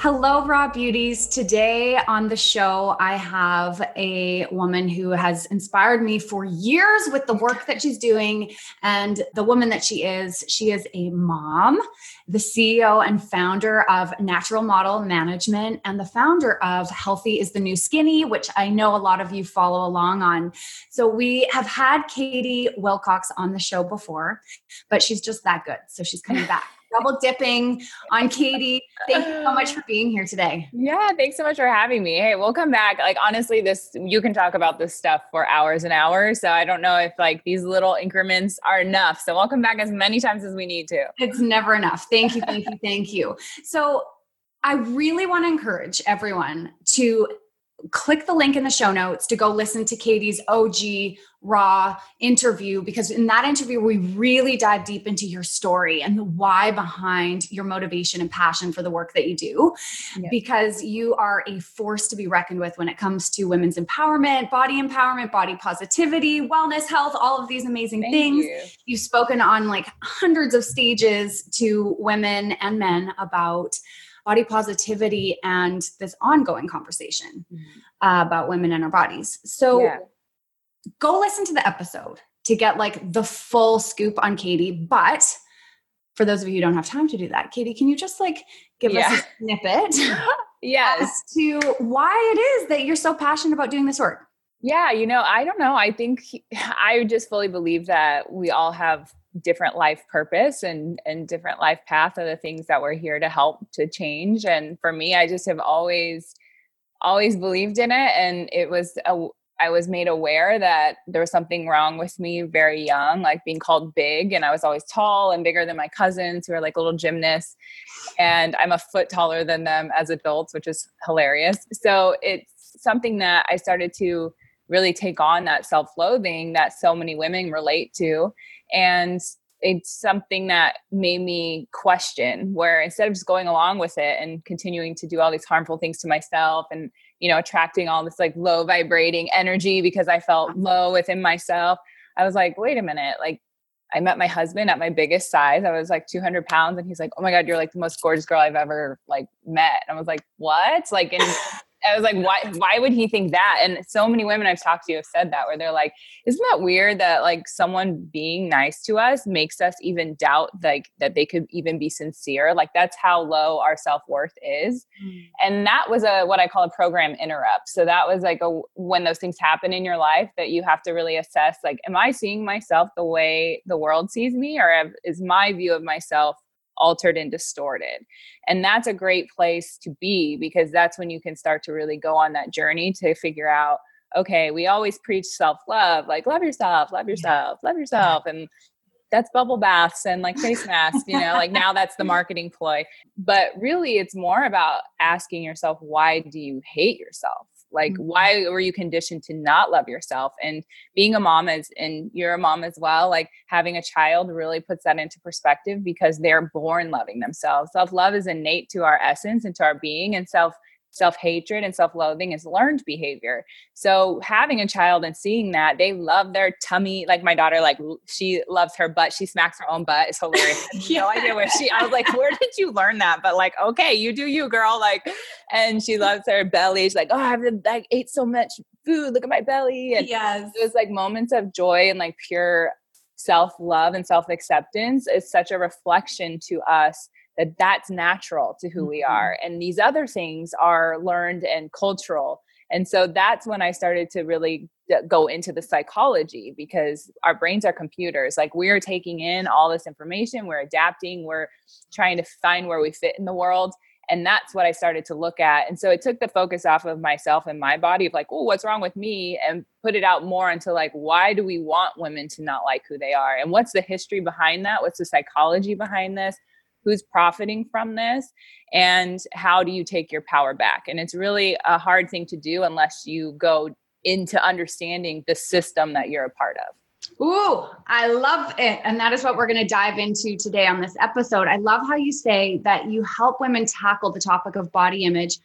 Hello, Raw Beauties. Today on the show, I have a woman who has inspired me for years with the work that she's doing and the woman that she is. She is a mom, the CEO and founder of Natural Model Management, and the founder of Healthy is the New Skinny, which I know a lot of you follow along on. So, we have had Katie Wilcox on the show before, but she's just that good. So, she's coming back double dipping on Katie. Thank you so much for being here today. Yeah, thanks so much for having me. Hey, we'll come back. Like honestly, this you can talk about this stuff for hours and hours. So I don't know if like these little increments are enough. So we'll come back as many times as we need to. It's never enough. Thank you, thank you, thank you. So I really want to encourage everyone to click the link in the show notes to go listen to Katie's OG raw interview because in that interview we really dive deep into your story and the why behind your motivation and passion for the work that you do because you are a force to be reckoned with when it comes to women's empowerment body empowerment body positivity wellness health all of these amazing Thank things you. you've spoken on like hundreds of stages to women and men about body positivity and this ongoing conversation uh, about women and our bodies. So Yeah. Go listen to the episode to get like the full scoop on Katie. But for those of you who don't have time to do that, Katie, can you just like give Yeah. us a snippet Yes. as to why it is that you're so passionate about doing this work? Yeah, you know, I don't know. I think he- I just fully believe that we all have different life purpose and and different life path are the things that we're here to help to change. And for me, I just have always always believed in it and it was a I was made aware that there was something wrong with me very young, like being called big. And I was always tall and bigger than my cousins who are like little gymnasts. And I'm a foot taller than them as adults, which is hilarious. So it's something that I started to really take on that self loathing that so many women relate to. And it's something that made me question where instead of just going along with it and continuing to do all these harmful things to myself and you know attracting all this like low vibrating energy because i felt low within myself. I was like wait a minute like i met my husband at my biggest size. I was like 200 pounds and he's like oh my god you're like the most gorgeous girl i've ever like met. And i was like what? Like and I was like, why why would he think that? And so many women I've talked to have said that where they're like, isn't that weird that like someone being nice to us makes us even doubt like that they could even be sincere? Like that's how low our self-worth is. Mm. And that was a what I call a program interrupt. So that was like a when those things happen in your life that you have to really assess like, am I seeing myself the way the world sees me, or have, is my view of myself altered and distorted? And that's a great place to be because that's when you can start to really go on that journey to figure out okay, we always preach self love, like love yourself, love yourself, love yourself. And that's bubble baths and like face masks, you know, like now that's the marketing ploy. But really, it's more about asking yourself, why do you hate yourself? Like, Mhm. why were you conditioned to not love yourself? And being a mom is, and you're a mom as well, like having a child really puts that into perspective because they're born loving themselves. Self love is innate to our essence and to our being, and self self hatred and self loathing is learned behavior. So having a child and seeing that they love their tummy, like my daughter, like she loves her butt. She smacks her own butt. It's hilarious. Have No idea where she. I was like, where did you learn that? But like, okay, you do you, girl. Like, and she loves her belly. She's like, oh, I've like ate so much food. Look at my belly. And yes. it was like moments of joy and like pure self love and self acceptance is such a reflection to us that that's natural to who we Mhm. are and these other things are learned and cultural and so that's when i started to really d- go into the psychology because our brains are computers like we're taking in all this information we're adapting we're trying to find where we fit in the world and that's what i started to look at and so it took the focus off of myself and my body of like oh what's wrong with me? and put it out more into like why do we want women to not like who they are? and what's the history behind that? What's the psychology behind this who's profiting from this and how do you take your power back and it's really a hard thing to do unless you go into understanding the system that you're a part of Ooh, I love it. And that is what we're going to dive into today on this episode. I love how you say that you help women tackle the topic of body image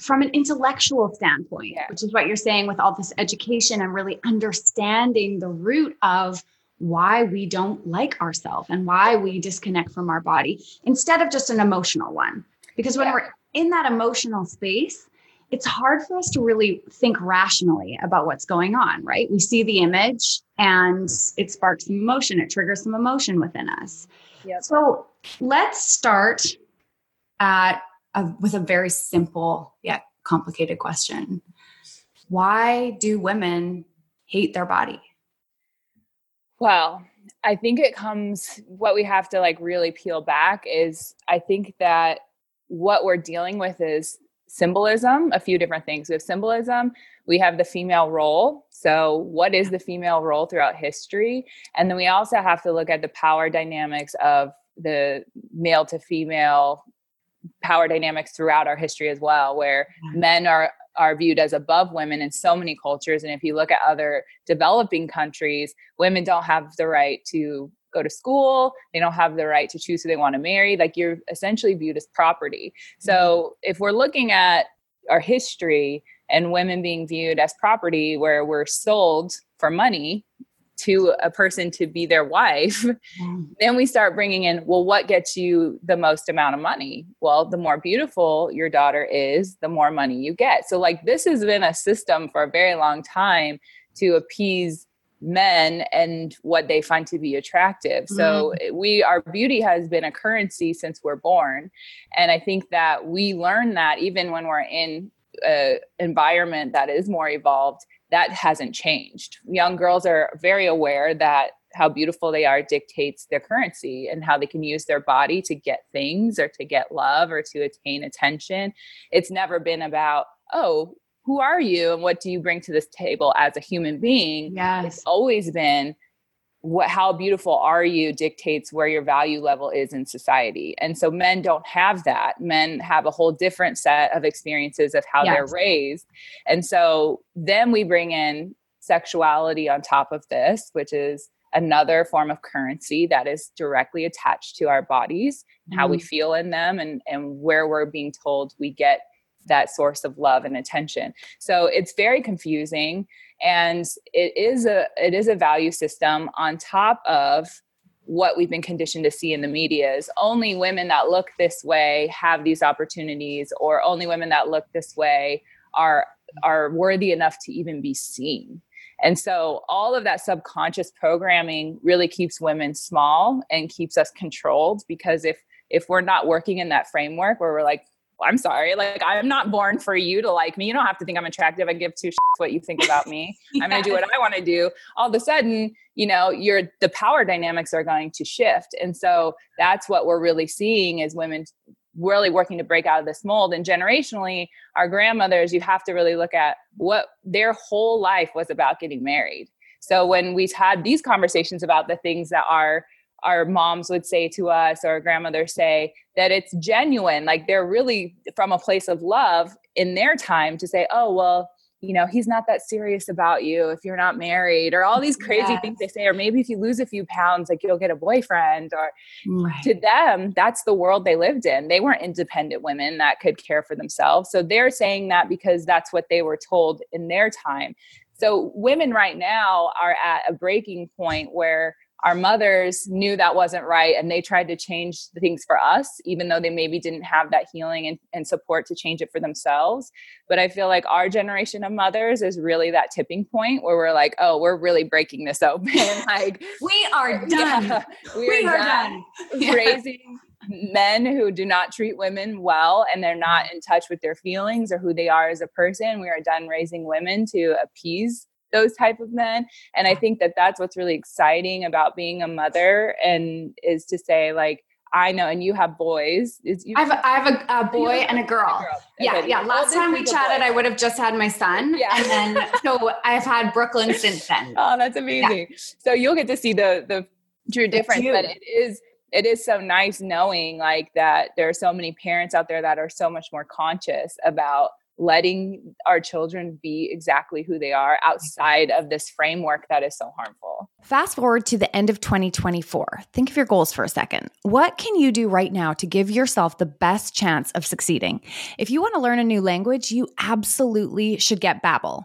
from an intellectual standpoint, yeah. which is what you're saying with all this education and really understanding the root of why we don't like ourselves and why we disconnect from our body instead of just an emotional one. Because when yeah. we're in that emotional space, it's hard for us to really think rationally about what's going on, right? We see the image and it sparks some emotion, it triggers some emotion within us. Yep. So let's start at a, with a very simple yet complicated question. Why do women hate their body? Well, I think it comes what we have to like really peel back is I think that what we're dealing with is symbolism, a few different things. We have symbolism, we have the female role. So, what is the female role throughout history? And then we also have to look at the power dynamics of the male to female power dynamics throughout our history as well, where men are are viewed as above women in so many cultures. And if you look at other developing countries, women don't have the right to go to school they don't have the right to choose who they want to marry like you're essentially viewed as property so mm-hmm. if we're looking at our history and women being viewed as property where we're sold for money to a person to be their wife, mm. then we start bringing in, well, what gets you the most amount of money? Well, the more beautiful your daughter is, the more money you get. So, like, this has been a system for a very long time to appease men and what they find to be attractive. So mm. we our beauty has been a currency since we're born. And I think that we learn that even when we're in an environment that is more evolved, that hasn't changed. Young girls are very aware that how beautiful they are dictates their currency and how they can use their body to get things or to get love or to attain attention. It's never been about, oh, who are you and what do you bring to this table as a human being? Yes. It's always been what how beautiful are you dictates where your value level is in society. And so men don't have that. Men have a whole different set of experiences of how yes. they're raised. And so then we bring in sexuality on top of this, which is another form of currency that is directly attached to our bodies, mm. how we mm-hmm. feel in them and and where we're being told we get that source of love and attention. So it's very confusing and it is a it is a value system on top of what we've been conditioned to see in the media is only women that look this way have these opportunities or only women that look this way are are worthy enough to even be seen. And so all of that subconscious programming really keeps women small and keeps us controlled because if if we're not working in that framework where we're like I'm sorry. Like, I'm not born for you to like me. You don't have to think I'm attractive. I give two shits what you think about me. I'm going to do what I want to do. All of a sudden, you know, your the power dynamics are going to shift. And so that's what we're really seeing is women really working to break out of this mold. And generationally, our grandmothers, you have to really look at what their whole life was about getting married. So when we've had these conversations about the things that are our moms would say to us or our grandmothers say that it's genuine like they're really from a place of love in their time to say oh well you know he's not that serious about you if you're not married or all these crazy yes. things they say or maybe if you lose a few pounds like you'll get a boyfriend or right. to them that's the world they lived in they weren't independent women that could care for themselves so they're saying that because that's what they were told in their time so women right now are at a breaking point where our mothers knew that wasn't right and they tried to change the things for us even though they maybe didn't have that healing and, and, support to change it for themselves. But i feel like our generation of mothers is really that tipping point where we're like oh we're really breaking this open like we are done yeah, we, we, are, are done, done. raising men who do not treat women well and they're not mm-hmm. in touch with their feelings or who they are as a person. We are done raising women to appease those type of men and i think that that's what's really exciting about being a mother and is to say like I know, and you have boys. Is you I have, I have a, a boy and a girl. Girl. Yeah, okay. yeah. Last time we chatted, I would have just had my son, yeah. and then so I've had Brooklyn since then. Oh, that's amazing. Yeah. So you'll get to see the the true difference, but it is it is so nice knowing like that there are so many parents out there that are so much more conscious about letting our children be exactly who they are outside of this framework that is so harmful. Fast forward to the end of 2024. Think of your goals for a second. What can you do right now to give yourself the best chance of succeeding? If you want to learn a new language, you absolutely should get Babbel.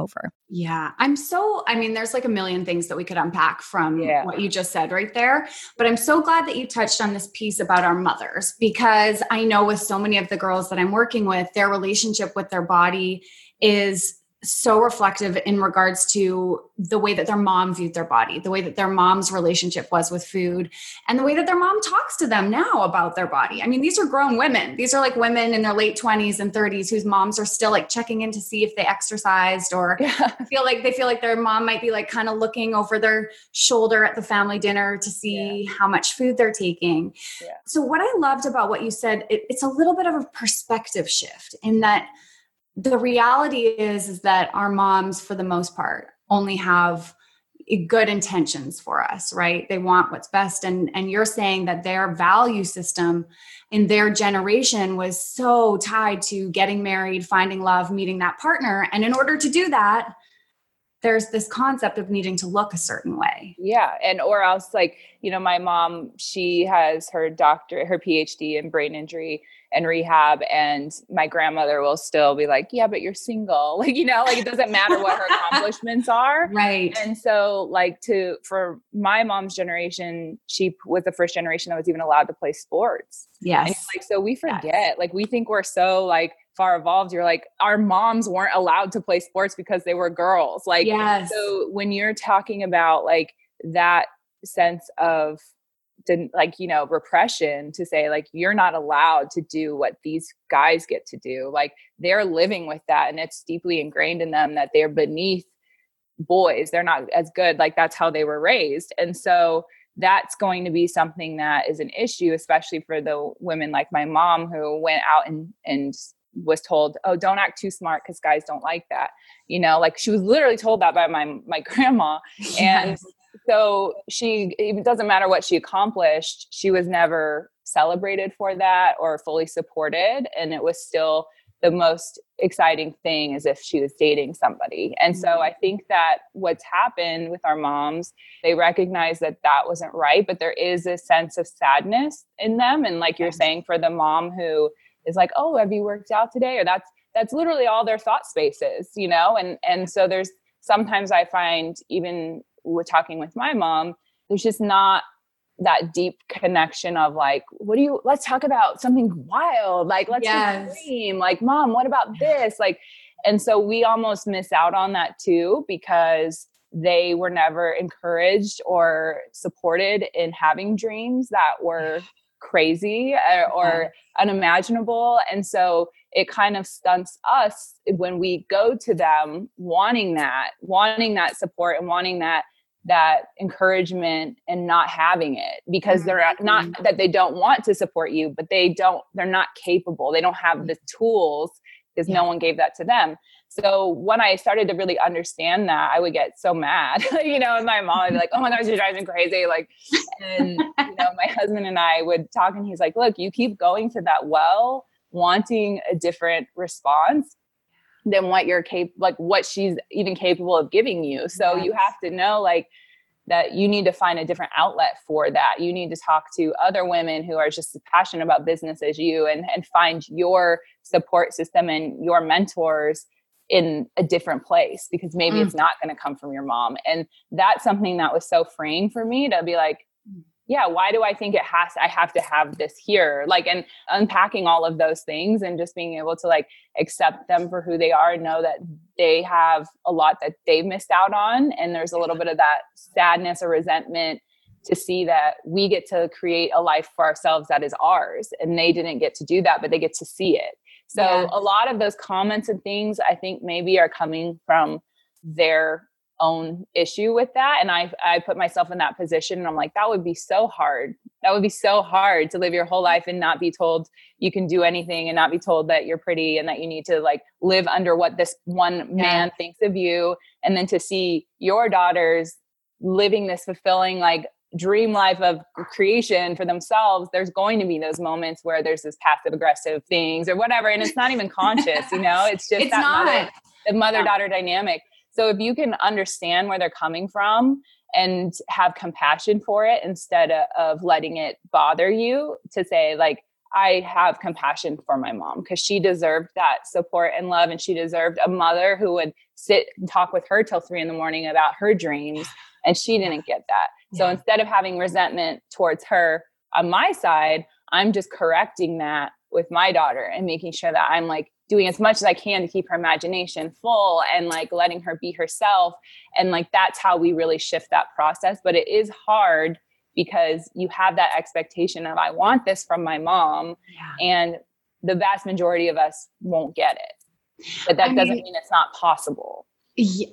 over. Yeah. I'm so, I mean, there's like a million things that we could unpack from Yeah. what you just said right there. But I'm so glad that you touched on this piece about our mothers because I know with so many of the girls that I'm working with, their relationship with their body is so reflective in regards to the way that their mom viewed their body, the way that their mom's relationship was with food, and the way that their mom talks to them now about their body. I mean, these are grown women. These are like women in their late 20s and 30s whose moms are still like checking in to see if they exercised or Yeah. feel like they feel like their mom might be like kind of looking over their shoulder at the family dinner to see how much food they're taking. Yeah. So what I loved about what you said, it, it's a little bit of a perspective shift in that the reality is is that our moms for the most part only have good intentions for us right? They want what's best. And and you're saying that their value system in their generation was so tied to getting married finding love meeting that partner. And in order to do that there's this concept of needing to look a certain way. Yeah. And or else like, you know, my mom, she has her doctor, her PhD in brain injury and rehab. And my grandmother will still be like, Yeah, but you're single. Like, you know, like it doesn't matter what her accomplishments are. right And so, like, to for my mom's generation, she was the first generation that was even allowed to play sports. Yes like, so we forget, like, we think we're so like far evolved. You're like, our moms weren't allowed to play sports because they were girls. Like, yes so when you're talking about like that sense of den- like you know repression to say like you're not allowed to do what these guys get to do. Like they're living with that and it's deeply ingrained in them that they're beneath boys. They're not as good. Like that's how they were raised. And so that's going to be something that is an issue especially for the women like my mom who went out and and was told oh don't act too smart because guys don't like that. You know like she was literally told that by my my grandma. And Yes. So she it doesn't matter what she accomplished she was never celebrated for that or fully supported and it was still the most exciting thing as if she was dating somebody. And so mm-hmm. i think that what's happened with our moms they recognize that that wasn't right but there is a sense of sadness in them. And like you're saying for the mom who is like oh have you worked out today? or that's that's literally all their thought spaces you know? And and so there's sometimes i find even with talking with my mom, there's just not that deep connection of like, what do you, let's talk about something wild. Like, let's yes. dream. Like, mom, what about this? Like, and so we almost miss out on that too because they were never encouraged or supported in having dreams that were crazy uh, or unimaginable. And so it kind of stunts us when we go to them wanting that, wanting that support and wanting that that encouragement and not having it because they're not mm-hmm. that they don't want to support you but they don't they're not capable they don't have the tools because yeah. no one gave that to them so when i started to really understand that i would get so mad you know and my mom would be like oh my gosh you're driving crazy like and you know my husband and i would talk and he's like look you keep going to that well wanting a different response than what you're capable like what she's even capable of giving you so yes. you have to know like that you need to find a different outlet for that you need to talk to other women who are just as passionate about business as you and and find your support system and your mentors in a different place because maybe mm. it's not going to come from your mom and that's something that was so freeing for me to be like yeah why do i think it has i have to have this here? Like and unpacking all of those things and just being able to like accept them for who they are and know that they have a lot that they've missed out on and there's a little bit of that sadness or resentment to see that we get to create a life for ourselves that is ours and they didn't get to do that but they get to see it. So yeah. a lot of those comments and things i think maybe are coming from their own issue with that and i i put myself in that position and i'm like that would be so hard. That would be so hard to live your whole life and not be told you can do anything and not be told that you're pretty and that you need to like live under what this one man yeah. thinks of you. And then to see your daughters living this fulfilling like dream life of creation for themselves there's going to be those moments where there's this passive aggressive things or whatever and it's not even conscious you know? It's just it's that not. mother the mother daughter dynamic so if you can understand where they're coming from and have compassion for it instead of letting it bother you to say like I have compassion for my mom because she deserved that support and love and she deserved a mother who would sit and talk with her till three in the morning about her dreams and she didn't get that. So instead of having resentment towards her on my side, I'm just correcting that with my daughter and making sure that I'm like doing as much as I can to keep her imagination full and like letting her be herself. And like that's how we really shift that process. But it is hard because you have that expectation of, I want this from my mom. Yeah. And the vast majority of us won't get it. But that I doesn't mean, mean it's not possible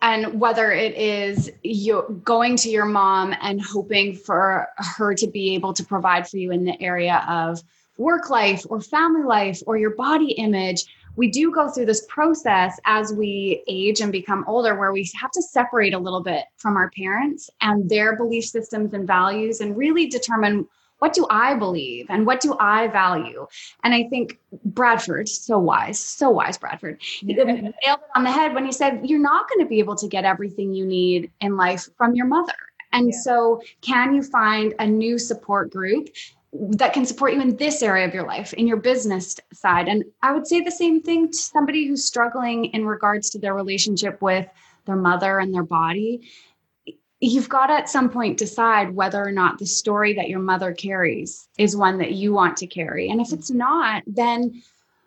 and whether it is you going to your mom and hoping for her to be able to provide for you in the area of work life or family life or your body image we do go through this process as we age and become older where we have to separate a little bit from our parents and their belief systems and values and really determine what do I believe and what do I value? And I think Bradford, so wise, so wise, Bradford, nailed it on the head when he said, You're not going to be able to get everything you need in life from your mother. And yeah. so, can you find a new support group that can support you in this area of your life, in your business side. And I would say the same thing to somebody who's struggling in regards to their relationship with their mother and their body. You've got to at some point decide whether or not the story that your mother carries is one that you want to carry. And if it's not, then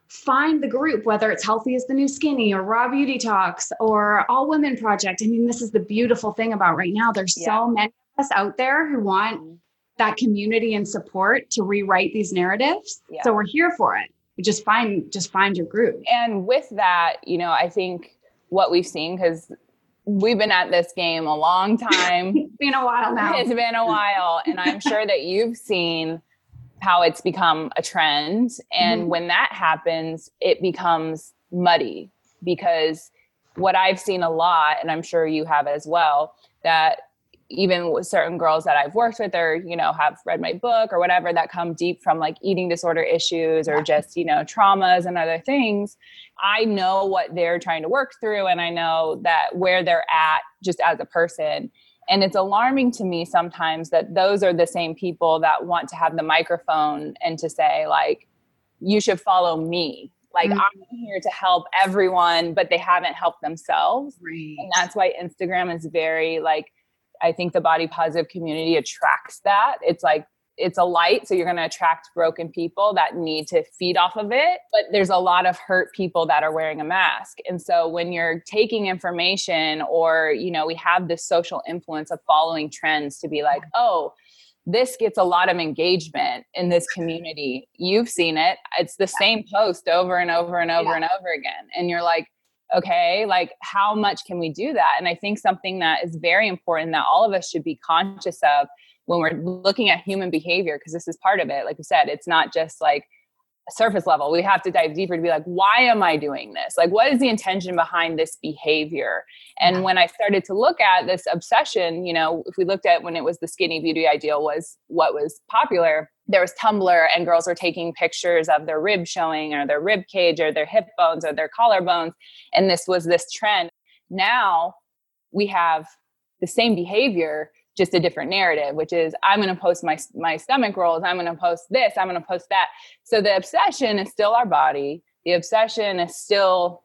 find the group, whether it's Healthy is the New Skinny or Raw Beauty Talks or All Women Project. I mean, this is the beautiful thing about right now. There's yeah. so many of us out there who want mm-hmm that community and support to rewrite these narratives. Yeah. So we're here for it. Just find just find your group. And with that, you know, I think what we've seen because we've been at this game a long time. it's been a while now. It's been a while, and I'm sure that you've seen how it's become a trend. And mm-hmm. when that happens, it becomes muddy because what I've seen a lot, and I'm sure you have as well, that even with certain girls that I've worked with or, you know, have read my book or whatever that come deep from like eating disorder issues or just, you know, traumas and other things, I know what they're trying to work through and I know that where they're at just as a person. And it's alarming to me sometimes that those are the same people that want to have the microphone and to say, like, you should follow me. Like, mm-hmm. I'm here to help everyone, but they haven't helped themselves. Right. And that's why Instagram is very like, I think the body positive community attracts that. It's like it's a light so you're going to attract broken people that need to feed off of it but there's a lot of hurt people that are wearing a mask and so when you're taking information or you know we have this social influence of following trends to be like oh this gets a lot of engagement in this community you've seen it it's the same post over and over and over yeah. and over again and you're like okay? Like how much can we do that? And i think something that is very important that all of us should be conscious of when we're looking at human behavior because this is part of it like you said it's not just like surface level. We have to dive deeper to be like why am i doing this? Like what is the intention behind this behavior? And yeah. when i started to look at this obsession you know if we looked at when it was the skinny beauty ideal was what was popular there was tumblr and girls were taking pictures of their rib showing or their rib cage or their hip bones or their collarbones and this was this trend now we have the same behavior just a different narrative, which is I'm going to post my my stomach rolls, I'm going to post this, I'm going to post that. So the obsession is still our body. The obsession is still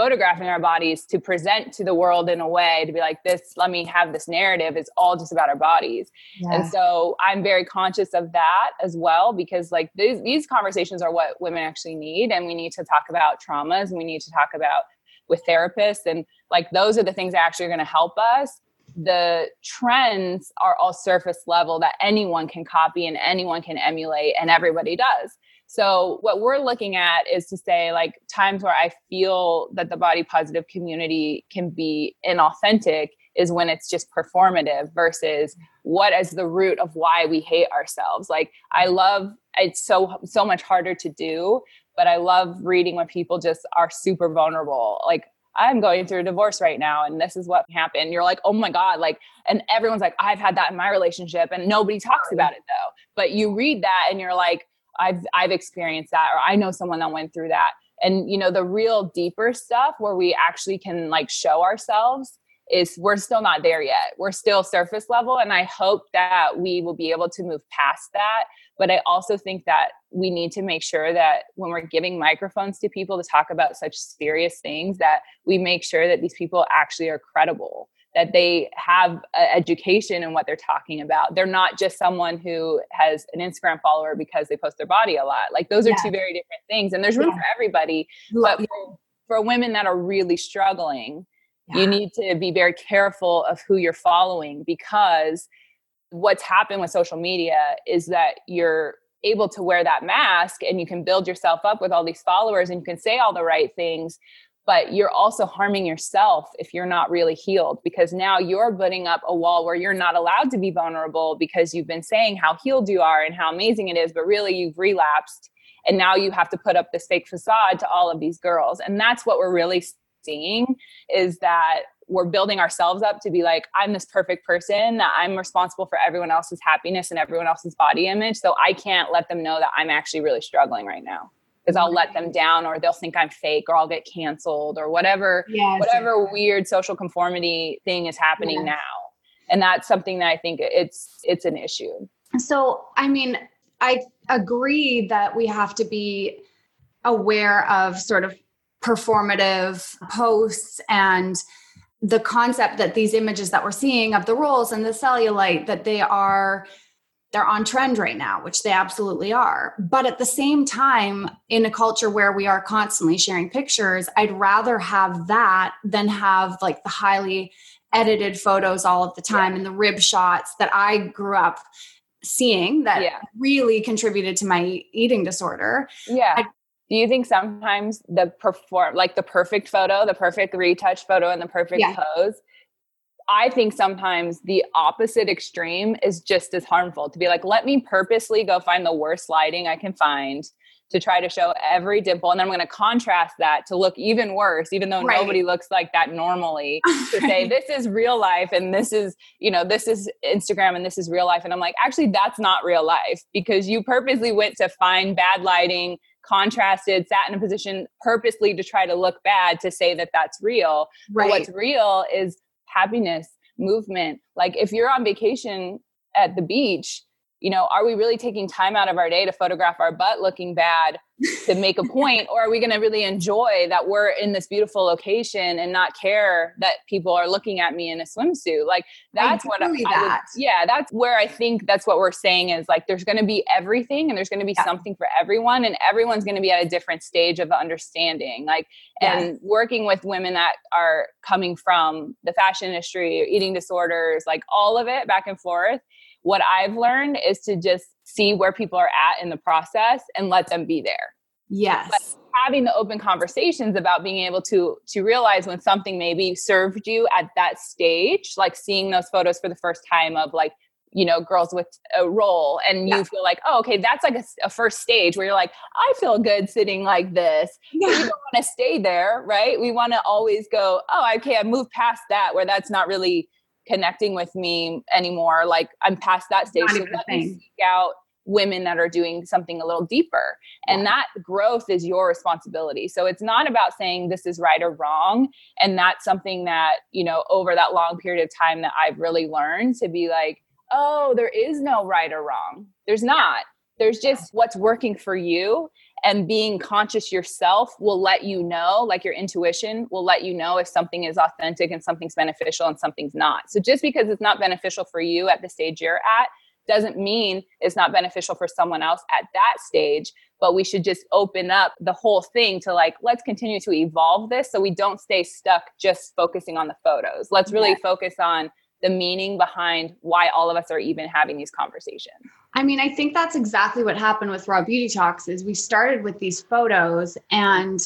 photographing our bodies to present to the world in a way to be like this let me have this narrative. It's all just about our bodies. Yeah. and so i'm very conscious of that as well because like these, these conversations are what women actually need. And we need to talk about traumas and we need to talk about with therapists. And like those are the things that actually are going to help us. The trends are all surface level that anyone can copy and anyone can emulate and everybody does so what we're looking at is to say like times where i feel that the body positive community can be inauthentic is when it's just performative versus what is the root of why we hate ourselves like i love it's so so much harder to do but i love reading when people just are super vulnerable like I'm going through a divorce right now and this is what happened. You're like, oh my God, like, and everyone's like, I've had that in my relationship and nobody talks about it though. But you read that and you're like, I've I've experienced that, or I know someone that went through that. And you know, the real deeper stuff where we actually can like show ourselves is we're still not there yet. We're still surface level. And I hope that we will be able to move past that. But I also think that we need to make sure that when we're giving microphones to people to talk about such serious things, that we make sure that these people actually are credible that they have education in what they're talking about. They're not just someone who has an Instagram follower because they post their body a lot. Like those are yeah. two very different things. And there's room yeah. for everybody. But for, for women that are really struggling, you need to be very careful of who you're following because what's happened with social media is that you're able to wear that mask and you can build yourself up with all these followers and you can say all the right things but you're also harming yourself if you're not really healed because now you're putting up a wall where you're not allowed to be vulnerable because you've been saying how healed you are and how amazing it is but really you've relapsed and now you have to put up this fake facade to all of these girls. And that's what we're really seeing is that we're building ourselves up to be like i'm this perfect person. That i'm responsible for everyone else's happiness and everyone else's body image. So i can't let them know that i'm actually really struggling right now because i'll let them down or they'll think i'm fake or i'll get canceled or whatever yes. whatever weird social conformity thing is happening yes. now and that's something that i think it's it's an issue so i mean i agree that we have to be aware of sort of performative posts and the concept that these images that we're seeing of the rolls and the cellulite that they are they're on trend right now which they absolutely are but at the same time in a culture where we are constantly sharing pictures i'd rather have that than have like the highly edited photos all of the time yeah. and the rib shots that i grew up seeing that yeah. really contributed to my eating disorder yeah I, do you think sometimes the perform like the perfect photo the perfect retouch photo and the perfect yeah. pose i think sometimes the opposite extreme is just as harmful to be like let me purposely go find the worst lighting i can find to try to show every dimple and then i'm going to contrast that to look even worse even though right. nobody looks like that normally to say this is real life and this is you know this is instagram and this is real life and i'm like actually that's not real life because you purposely went to find bad lighting contrasted, sat in a position purposely to try to look bad to say that that's real. Right. But what's real is happiness, movement. Like if you're on vacation at the beach, you know, are we really taking time out of our day to photograph our butt looking bad to make a point? or are we going to really enjoy that we're in this beautiful location and not care that people are looking at me in a swimsuit? Like that's what I, I would, yeah, that's where I think that's what we're saying is like there's going to be everything and there's going to be yeah. something for everyone and everyone's going to be at a different stage of understanding. Like, and working with women that are coming from the fashion industry, eating disorders, like all of it back and forth what I've learned is to just see where people are at in the process and let them be there. Yes. But having the open conversations about being able to to realize when something maybe served you at that stage, like seeing those photos for the first time of like you know girls with a role and you feel like oh okay that's like a, a, first stage where you're like i feel good sitting like this yeah. we don't want to stay there right we want to always go oh okay i moved past that where that's not really connecting with me anymore. Like I'm past that stage. So let me seek out women that are doing something a little deeper. And that growth is your responsibility. So it's not about saying this is right or wrong. And that's something that, you know, over that long period of time that I've really learned to be like, oh, there is no right or wrong. There's not. There's just what's working for you and being conscious yourself will let you know like your intuition will let you know if something is authentic and something's beneficial and something's not. So just because it's not beneficial for you at the stage you're at doesn't mean it's not beneficial for someone else at that stage but we should just open up the whole thing to like let's continue to evolve this so we don't stay stuck just focusing on the photos. Let's really yeah. focus on the meaning behind why all of us are even having these conversations I mean, I think that's exactly what happened with Raw Beauty Talks is we started with these photos and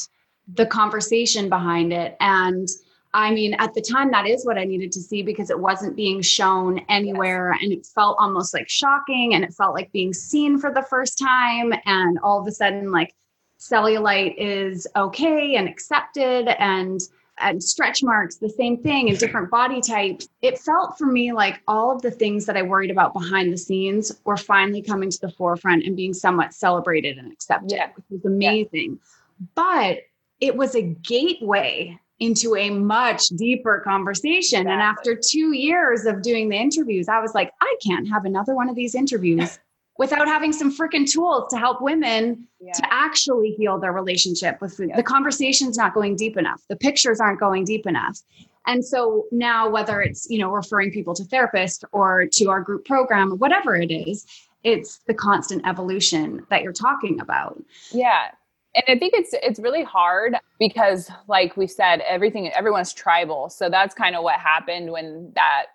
the conversation behind it. And I mean, at the time, that is what I needed to see because it wasn't being shown anywhere. Yes. And it felt almost like shocking and it felt like being seen for the first time. And all of a sudden, like cellulite is okay and accepted. And and stretch marks, the same thing, and different body types. It felt for me like all of the things that I worried about behind the scenes were finally coming to the forefront and being somewhat celebrated and accepted, yeah. which was amazing. Yeah. But it was a gateway into a much deeper conversation. Exactly. And after two years of doing the interviews, I was like, I can't have another one of these interviews without having some freaking tools to help women yeah. to actually heal their relationship with food. Yeah. The conversation's not going deep enough. The pictures aren't going deep enough. And so now whether it's, you know, referring people to therapists or to our group program whatever it is, it's the constant evolution that you're talking about. Yeah. And I think it's it's really hard because like we said everything everyone's tribal. So that's kind of what happened when that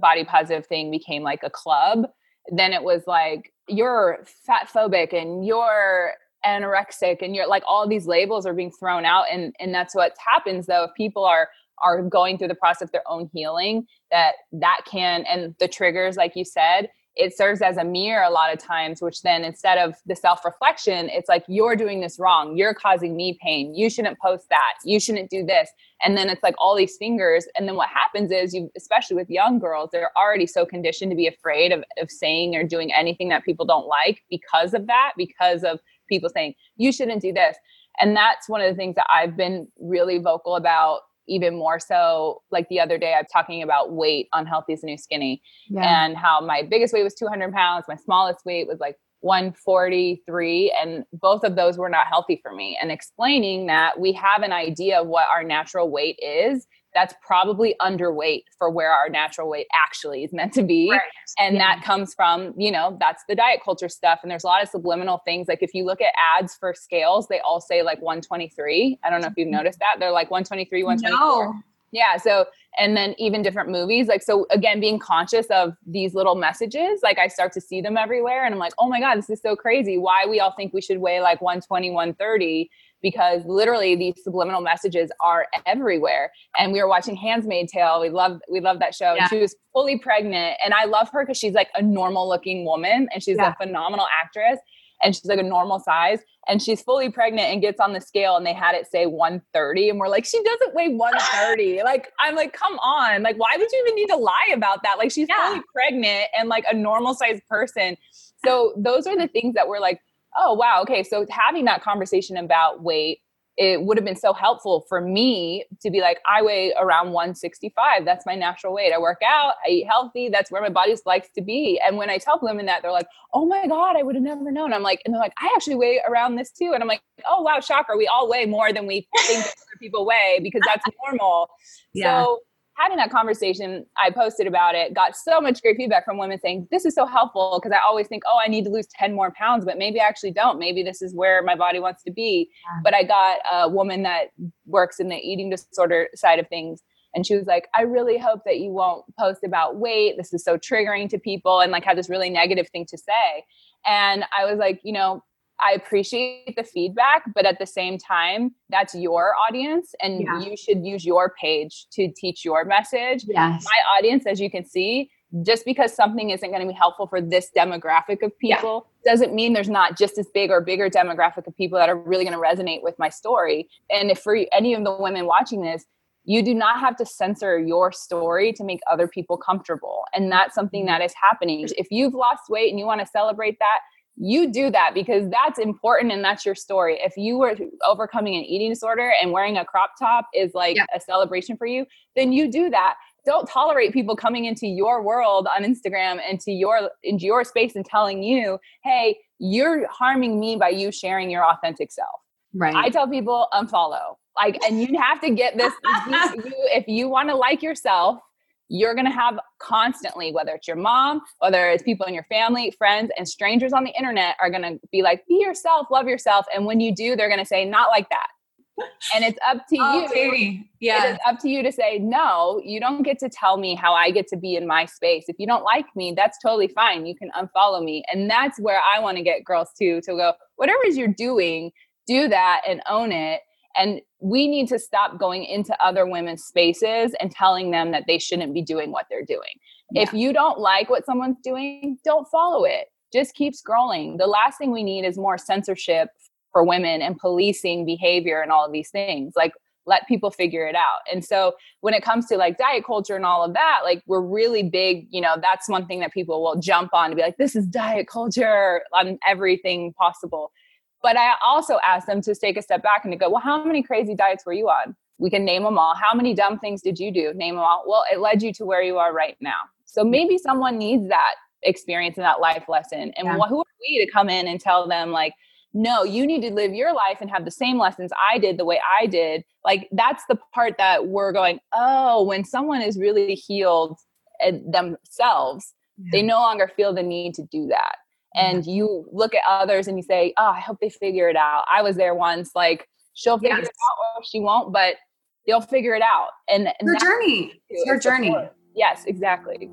body positive thing became like a club then it was like you're fat phobic and you're anorexic and you're like all these labels are being thrown out and and that's what happens though if people are are going through the process of their own healing that that can and the triggers like you said it serves as a mirror a lot of times, which then instead of the self reflection, it's like, you're doing this wrong. You're causing me pain. You shouldn't post that. You shouldn't do this. And then it's like all these fingers. And then what happens is, you, especially with young girls, they're already so conditioned to be afraid of, of saying or doing anything that people don't like because of that, because of people saying, you shouldn't do this. And that's one of the things that I've been really vocal about even more so like the other day i'm talking about weight on Healthy is new skinny yeah. and how my biggest weight was 200 pounds my smallest weight was like 143 and both of those were not healthy for me and explaining that we have an idea of what our natural weight is that's probably underweight for where our natural weight actually is meant to be. Right. And yeah. that comes from, you know, that's the diet culture stuff. And there's a lot of subliminal things. Like if you look at ads for scales, they all say like 123. I don't know if you've mm-hmm. noticed that. They're like 123, 124. No. Yeah. So, and then even different movies. Like, so again, being conscious of these little messages, like I start to see them everywhere and I'm like, oh my God, this is so crazy. Why we all think we should weigh like 120, 130 because literally these subliminal messages are everywhere. And we were watching *Handmaid's Tale. We love we love that show. Yeah. She was fully pregnant, and I love her because she's like a normal looking woman, and she's yeah. a phenomenal actress, and she's like a normal size. And she's fully pregnant and gets on the scale, and they had it say 130, and we're like, she doesn't weigh 130. like I'm like, come on, like why would you even need to lie about that? Like she's yeah. fully pregnant and like a normal sized person. So those are the things that we're like oh wow okay so having that conversation about weight it would have been so helpful for me to be like, I weigh around 165. That's my natural weight. I work out, I eat healthy. That's where my body likes to be. And when I tell women that, they're like, oh my God, I would have never known. I'm like, and they're like, I actually weigh around this too. And I'm like, oh wow, shocker. We all weigh more than we think other people weigh because that's normal. Yeah. So having that conversation, I posted about it, got so much great feedback from women saying, This is so helpful because I always think, Oh, I need to lose 10 more pounds, but maybe I actually don't. Maybe this is where my body wants to be. Yeah. But I got a woman that works in the eating disorder side of things. And she was like, I really hope that you won't post about weight. This is so triggering to people and like had this really negative thing to say. And I was like, you know, I appreciate the feedback, but at the same time, that's your audience and yeah. you should use your page to teach your message. Yes. My audience, as you can see, just because something isn't going to be helpful for this demographic of people yeah. doesn't mean there's not just as big or bigger demographic of people that are really going to resonate with my story. And if for any of the women watching this, you do not have to censor your story to make other people comfortable. And that's something mm-hmm. that is happening. If you've lost weight and you want to celebrate that, you do that because that's important and that's your story. If you were overcoming an eating disorder and wearing a crop top is like yeah. a celebration for you, then you do that. Don't tolerate people coming into your world on Instagram and to your into your space and telling you, "Hey, you're harming me by you sharing your authentic self." Right. I tell people unfollow. Like and you have to get this you, if you want to like yourself, you're going to have constantly, whether it's your mom, whether it's people in your family, friends, and strangers on the internet are going to be like, be yourself, love yourself. And when you do, they're going to say, not like that. And it's up to oh, you. Katie. Yeah. It is up to you to say, no, you don't get to tell me how I get to be in my space. If you don't like me, that's totally fine. You can unfollow me. And that's where I want to get girls to, to go, whatever is you're doing, do that and own it and we need to stop going into other women's spaces and telling them that they shouldn't be doing what they're doing. Yeah. If you don't like what someone's doing, don't follow it. Just keep scrolling. The last thing we need is more censorship for women and policing behavior and all of these things. Like, let people figure it out. And so when it comes to like diet culture and all of that, like we're really big, you know, that's one thing that people will jump on to be like, this is diet culture on everything possible. But I also asked them to take a step back and to go, well, how many crazy diets were you on? We can name them all. How many dumb things did you do? Name them all. Well, it led you to where you are right now. So maybe someone needs that experience and that life lesson. And yeah. who are we to come in and tell them, like, no, you need to live your life and have the same lessons I did the way I did. Like, that's the part that we're going, oh, when someone is really healed eh, themselves, yeah. they no longer feel the need to do that Mm-hmm. and you look at others and you say, "Oh, I hope they figure it out." I was there once. Like she'll figure yes. it out, or she won't, but they'll figure it out. And, and your journey, it's your journey. Support. Yes, exactly.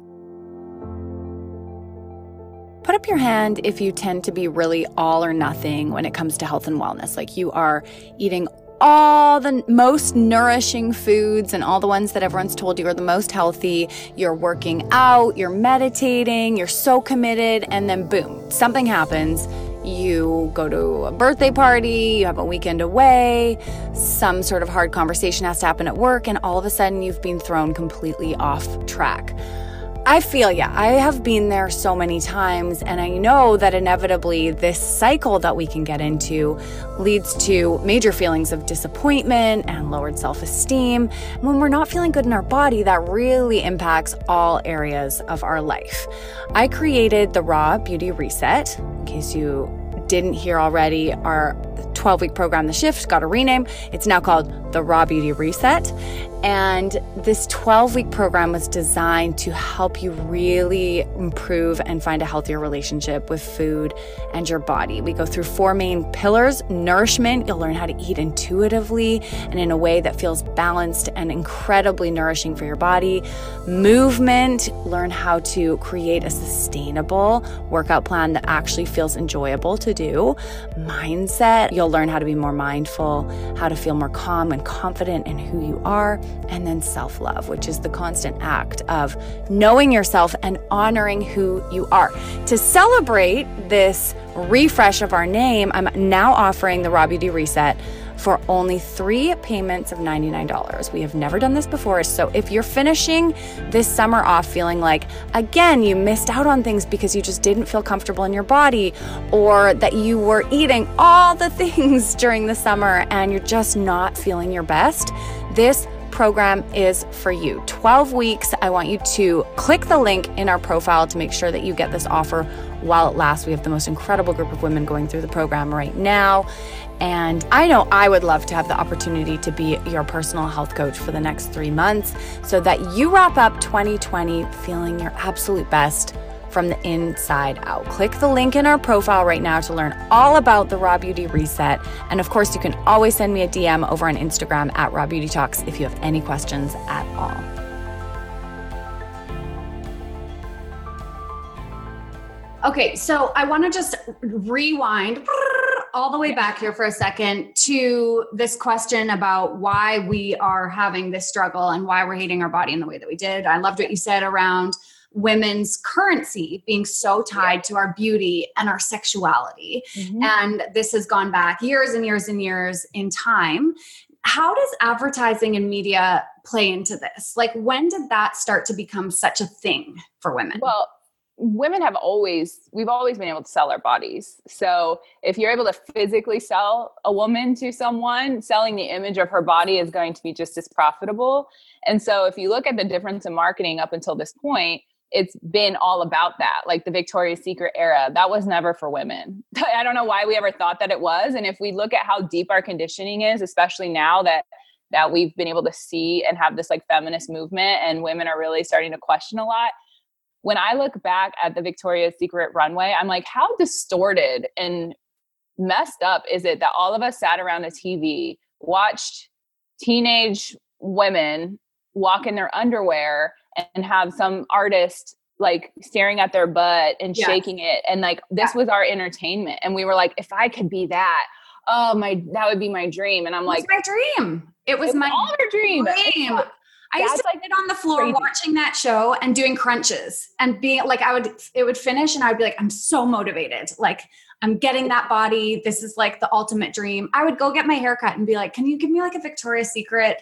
Put up your hand if you tend to be really all or nothing when it comes to health and wellness. Like you are eating all the most nourishing foods and all the ones that everyone's told you are the most healthy. You're working out, you're meditating, you're so committed, and then boom, something happens. You go to a birthday party, you have a weekend away, some sort of hard conversation has to happen at work, and all of a sudden you've been thrown completely off track. I feel yeah. I have been there so many times, and I know that inevitably this cycle that we can get into leads to major feelings of disappointment and lowered self esteem. When we're not feeling good in our body, that really impacts all areas of our life. I created the Raw Beauty Reset, in case you didn't hear already, our 12 week program, The Shift, got a rename. It's now called the Raw Beauty Reset. And this 12 week program was designed to help you really improve and find a healthier relationship with food and your body. We go through four main pillars nourishment, you'll learn how to eat intuitively and in a way that feels balanced and incredibly nourishing for your body. Movement, learn how to create a sustainable workout plan that actually feels enjoyable to do. Mindset, you'll learn how to be more mindful, how to feel more calm and confident in who you are and then self love, which is the constant act of knowing yourself and honoring who you are. To celebrate this refresh of our name, I'm now offering the Raw Beauty Reset for only three payments of $99. We have never done this before. So if you're finishing this summer off feeling like, again, you missed out on things because you just didn't feel comfortable in your body, or that you were eating all the things during the summer and you're just not feeling your best, this program is for you. 12 weeks. I want you to click the link in our profile to make sure that you get this offer while it lasts. We have the most incredible group of women going through the program right now. And I know I would love to have the opportunity to be your personal health coach for the next three months so that you wrap up 2020 feeling your absolute best from the inside out. Click the link in our profile right now to learn all about the Raw Beauty Reset. And of course, you can always send me a DM over on Instagram at Raw Beauty Talks if you have any questions at all. Okay, so I want to just rewind all the way back here for a second to this question about why we are having this struggle and why we're hating our body in the way that we did. I loved what you said around women's currency being so tied to our beauty and our sexuality. Mm-hmm. And this has gone back years and years and years in time. How does advertising and media play into this? Like, when did that start to become such a thing for women? Well, women have always we've always been able to sell our bodies. So if you're able to physically sell a woman to someone selling the image of her body is going to be just as profitable. And so if you look at the difference in marketing up until this point it's been all about that like the victoria's secret era. That was never for women. I don't know why we ever thought that it was. And if we look at how deep our conditioning is especially now that that we've been able to see and have this like feminist movement and women are really starting to question a lot when i look back at the victoria's secret runway i'm like how distorted and messed up is it that all of us sat around a tv watched teenage women walk in their underwear and have some artist like staring at their butt and yes. shaking it and like this was our entertainment and we were like if i could be that oh my that would be my dream and i'm like my dream it was, it was my all our dream, dream. I used to like, sit on the floor crazy. watching that show and doing crunches and being like, I would, it would finish and I'd be like, I'm so motivated. Like, I'm getting that body. This is like the ultimate dream. I would go get my haircut and be like, can you give me like a Victoria's Secret,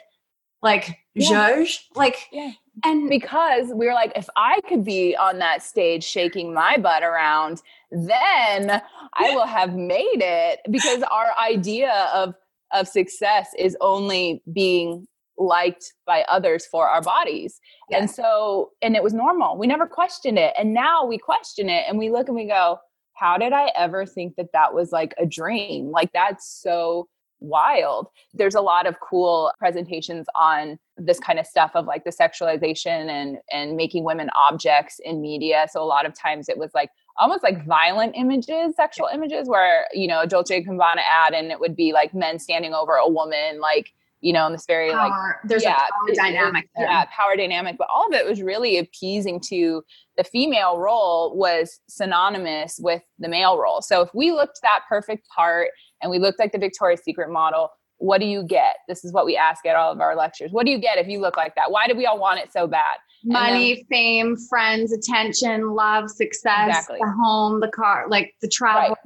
like, yeah. Zhuzh? Like, yeah. And because we were like, if I could be on that stage shaking my butt around, then I will have made it because our idea of of success is only being liked by others for our bodies. Yes. And so, and it was normal. We never questioned it. And now we question it and we look and we go, how did I ever think that that was like a dream? Like, that's so wild. There's a lot of cool presentations on this kind of stuff of like the sexualization and and making women objects in media. So a lot of times it was like almost like violent images, sexual images where, you know, a Dolce Gabbana ad and it would be like men standing over a woman like you know, in this very power. like there's yeah, a power dynamic. There. Yeah, power dynamic. But all of it was really appeasing to the female role was synonymous with the male role. So if we looked that perfect part and we looked like the Victoria's Secret model, what do you get? This is what we ask at all of our lectures. What do you get if you look like that? Why do we all want it so bad? Money, then, fame, friends, attention, love, success, exactly. the home, the car, like the travel, right.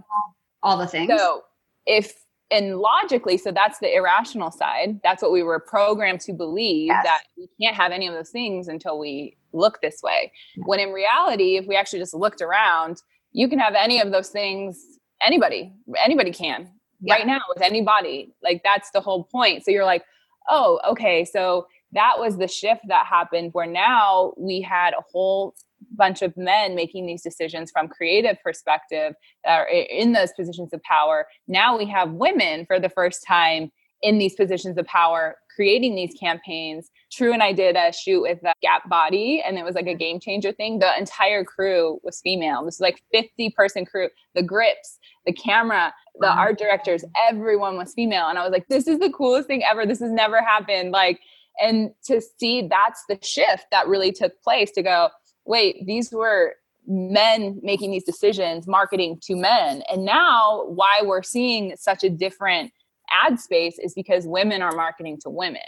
all the things. So if and logically, so that's the irrational side. That's what we were programmed to believe yes. that we can't have any of those things until we look this way. When in reality, if we actually just looked around, you can have any of those things. Anybody, anybody can yeah. right now with anybody. Like that's the whole point. So you're like, oh, okay. So that was the shift that happened where now we had a whole bunch of men making these decisions from creative perspective uh, that are in those positions of power. Now we have women for the first time in these positions of power creating these campaigns. True and i did a shoot with the gap body and it was like a mm-hmm. game changer thing. The entire crew was female. This was like 50 person crew. The grips the camera the mm-hmm. art directors everyone was female. And i was like this is the coolest thing ever. This has never happened. Like and to see that's the shift that really took place to go wait, these were men making these decisions, marketing to men. And now, why we're seeing such a different ad space is because women are marketing to women.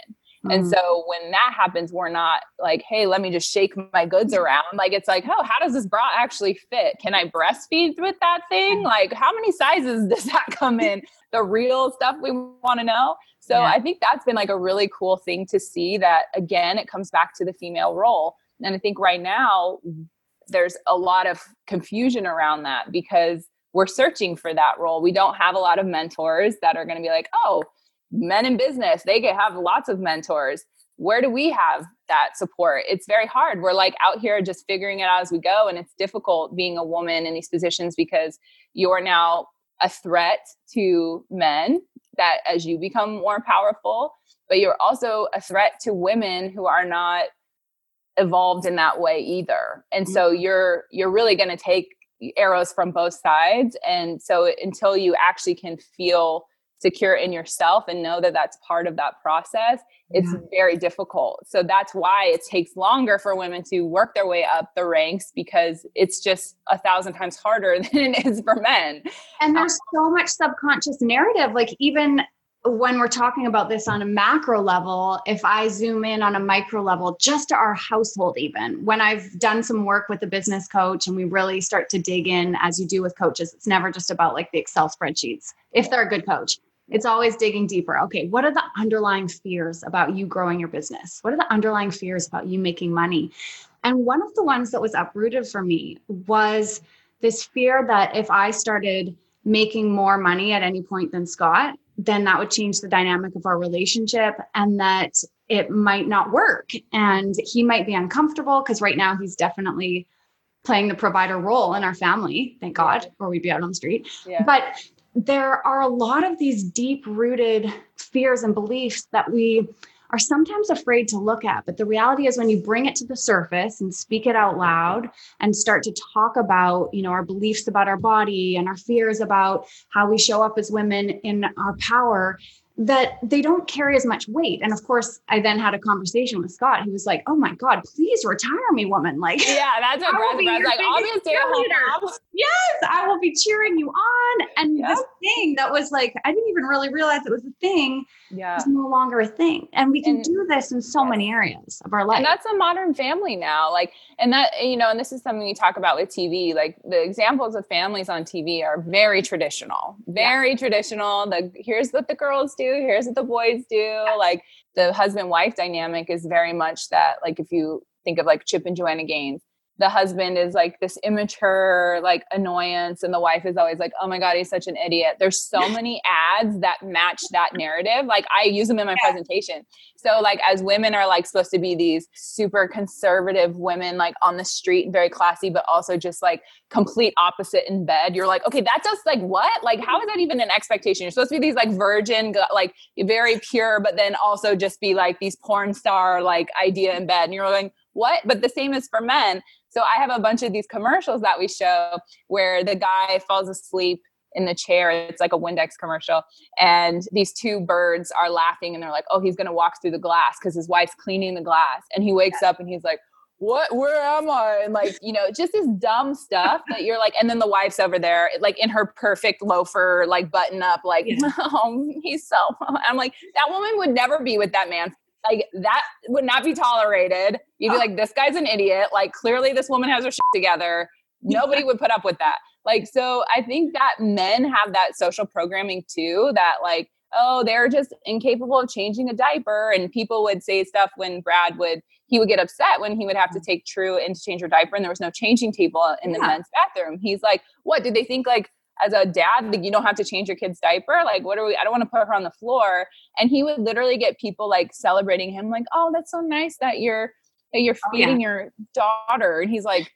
Mm. And so when that happens, we're not like, hey, let me just shake my goods around. Like it's like, oh, how does this bra actually fit? Can I breastfeed with that thing? Like how many sizes does that come in? The real stuff we want to know. So yeah. I think that's been like a really cool thing to see that again, it comes back to the female role. And I think right now there's a lot of confusion around that because we're searching for that role. We don't have a lot of mentors that are going to be like, oh, men in business, they get have lots of mentors. Where do we have that support? It's very hard. We're like out here just figuring it out as we go. And it's difficult being a woman in these positions because you're now a threat to men that as you become more powerful, but you're also a threat to women who are not evolved in that way either. And so mm-hmm. you're you're really going to take arrows from both sides and so until you actually can feel secure in yourself and know that that's part of that process it's yeah. very difficult so that's why it takes longer for women to work their way up the ranks because it's just a thousand times harder than it is for men and there's so much subconscious narrative like even when we're talking about this on a macro level, if I zoom in on a micro level, just to our household, even when I've done some work with a business coach and we really start to dig in, as you do with coaches, it's never just about like the Excel spreadsheets, if they're a good coach. It's always digging deeper. Okay, what are the underlying fears about you growing your business? What are the underlying fears about you making money? And one of the ones that was uprooted for me was this fear that if I started making more money at any point than Scott, then that would change the dynamic of our relationship and that it might not work. And he might be uncomfortable because right now he's definitely playing the provider role in our family, thank God, or we'd be out on the street. Yeah. But there are a lot of these deep rooted fears and beliefs that we are sometimes afraid to look at. But the reality is when you bring it to the surface and speak it out loud and start to talk about, you know, our beliefs about our body and our fears about how we show up as women in our power, that they don't carry as much weight. And of course, I then had a conversation with Scott. He was like, "Oh my God, please retire me, woman!" Like, yeah, that's what Brad's like. I'll be a stay-at-home. Yes, I will be cheering you on. And yep. this thing that was like, I didn't even really realize it was a thing. Yeah, is no longer a thing, and we can and, do this in so yes. many areas of our life. And that's a modern family now. Like, and that you know, and this is something you talk about with TV. Like the examples of families on TV are very traditional, very yeah. traditional. The here's what the girls do do here's what the boys do. Like the husband wife dynamic is very much that like if you think of like chip and joanna gaines the husband is like this immature like annoyance and the wife is always like oh my god he's such an idiot there's so many ads that match that narrative like i use them in my yeah. presentation so like as women are like supposed to be these super conservative women like on the street very classy but also just like complete opposite in bed you're like okay that's just like what like how is that even an expectation you're supposed to be these like virgin like very pure but then also just be like these porn star like idea in bed and you're like what? But the same is for men. So I have a bunch of these commercials that we show where the guy falls asleep in the chair. It's like a Windex commercial. And these two birds are laughing and they're like, oh, he's going to walk through the glass because his wife's cleaning the glass. And he wakes up and he's like, what where am i and like you know just this dumb stuff that you're like and then the wife's over there like in her perfect loafer like button up like yeah. oh he's so i'm like that woman would never be with that man like that would not be tolerated. You'd be oh. like, this guy's an idiot. Like clearly this woman has her shit together. Nobody would put up with that. Like, so I think that men have that social programming too, that like, oh, they're just incapable of changing a diaper. And people would say stuff when Brad would, he would get upset when he would have to mm. take True in to change her diaper and there was no changing table in the men's bathroom. He's like, what? Did they think like as a dad like you don't have to change your kid's diaper like what are we i don't want to put her on the floor and he would literally get people like celebrating him like oh that's so nice that you're that you're oh, feeding oh, yeah. your daughter and he's like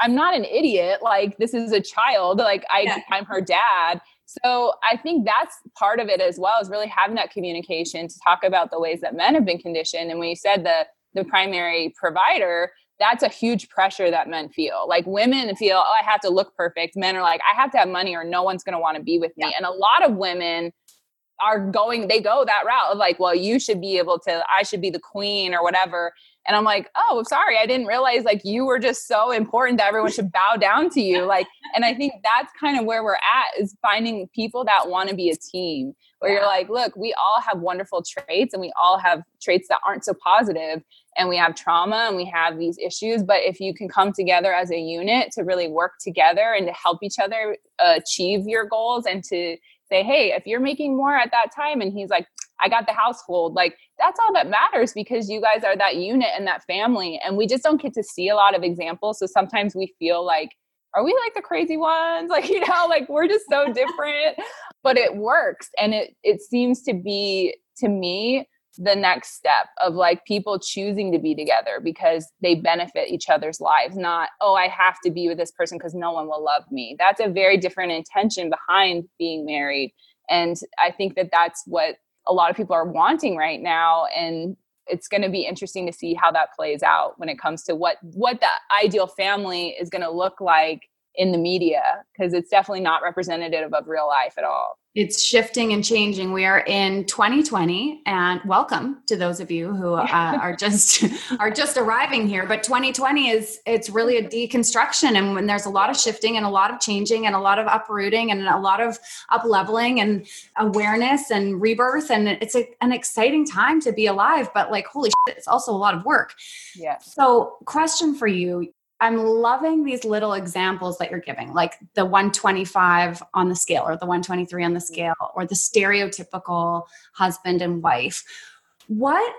i'm not an idiot like this is a child like i yeah. i'm her dad so i think that's part of it as well is really having that communication to talk about the ways that men have been conditioned and when you said the the primary provider that's a huge pressure that men feel. Like women feel, oh, I have to look perfect. Men are like, I have to have money or no one's going to want to be with me. Yeah. And a lot of women are going, they go that route of like, well, you should be able to, I should be the queen or whatever. And I'm like, oh, sorry, I didn't realize like you were just so important that everyone should bow down to you. Like, and I think that's kind of where we're at is finding people that want to be a team where yeah. you're like, look, we all have wonderful traits and we all have traits that aren't so positive and we have trauma and we have these issues. But if you can come together as a unit to really work together and to help each other achieve your goals and to say, hey, if you're making more at that time, and he's like, I got the household, like that's all that matters because you guys are that unit and that family. And we just don't get to see a lot of examples. So sometimes we feel like, are we like the crazy ones? Like, you know, like we're just so different, but it works. And it it seems to be to me the next step of like people choosing to be together because they benefit each other's lives, not, oh, I have to be with this person because no one will love me. That's a very different intention behind being married. And I think that that's what a lot of people are wanting right now. And it's going to be interesting to see how that plays out when it comes to what what the ideal family is going to look like in the media because it's definitely not representative of real life at all. It's shifting and changing. We are in 2020, and welcome to those of you who uh, are just are just arriving here. But 2020 is it's really a deconstruction, and when there's a lot of shifting and a lot of changing and a lot of uprooting and a lot of up leveling and awareness and rebirth, and it's a, an exciting time to be alive. But like, holy shit, it's also a lot of work. Yes. So, question for you: I'm loving these little examples that you're giving, like the 125 on the scale or the 123 on the mm-hmm. scale or the stereotypical husband and wife. What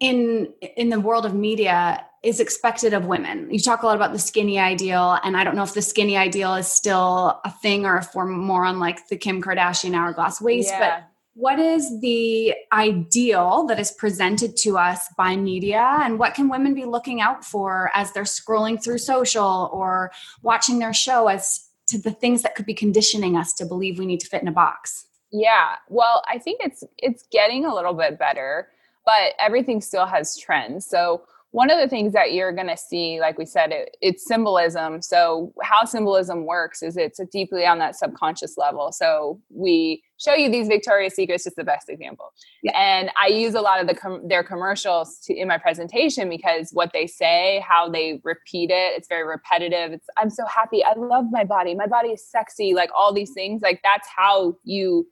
in in the world of media is expected of women? You talk a lot about the skinny ideal, and I don't know if the skinny ideal is still a thing or if we're more on like the Kim Kardashian hourglass waist, yeah. but what is the ideal that is presented to us by media? And what can women be looking out for as they're scrolling through social or watching their show as to the things that could be conditioning us to believe we need to fit in a box? Yeah. Well i think it's it's getting a little bit better but everything still has trends. So one of the things that you're going to see like we said it, it's symbolism. So how symbolism works is it's deeply on that subconscious level. So we show you these victoria's secrets just the best example. Yeah. and i use a lot of the com- their commercials to, in my presentation because what they say how they repeat it it's very repetitive. It's i'm so happy. I love my body. My body is sexy. Like all these things like that's how you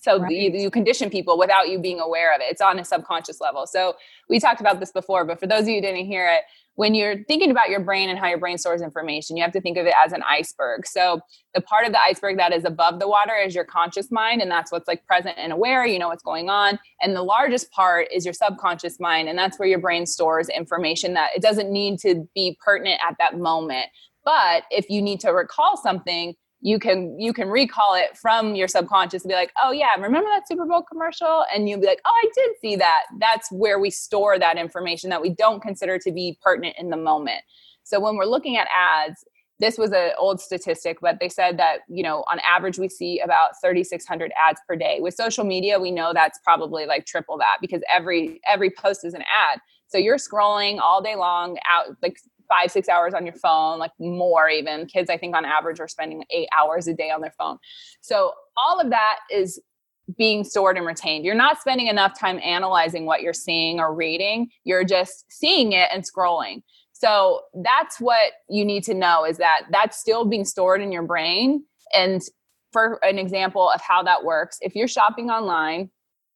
so right. you, you, condition people without you being aware of it. It's on a subconscious level. So we talked about this before but for those of you who didn't hear it when you're thinking about your brain and how your brain stores information you have to think of it as an iceberg. So the part of the iceberg that is above the water is your conscious mind and that's what's like present and aware. You know what's going on. And the largest part is your subconscious mind and that's where your brain stores information that it doesn't need to be pertinent at that moment. But if you need to recall something you can you can recall it from your subconscious and be like oh yeah remember that super bowl commercial? And you'll be like oh i did see that. That's where we store that information that we don't consider to be pertinent in the moment. So when we're looking at ads this was an old statistic but they said that you know on average we see about 3600 ads per day. With social media we know that's probably like triple that because every every post is an ad. So you're scrolling all day long out like five, six hours on your phone, like more even. Kids, I think on average, are spending eight hours a day on their phone. So all of that is being stored and retained. You're not spending enough time analyzing what you're seeing or reading. You're just seeing it and scrolling. So that's what you need to know is that that's still being stored in your brain. And for an example of how that works, if you're shopping online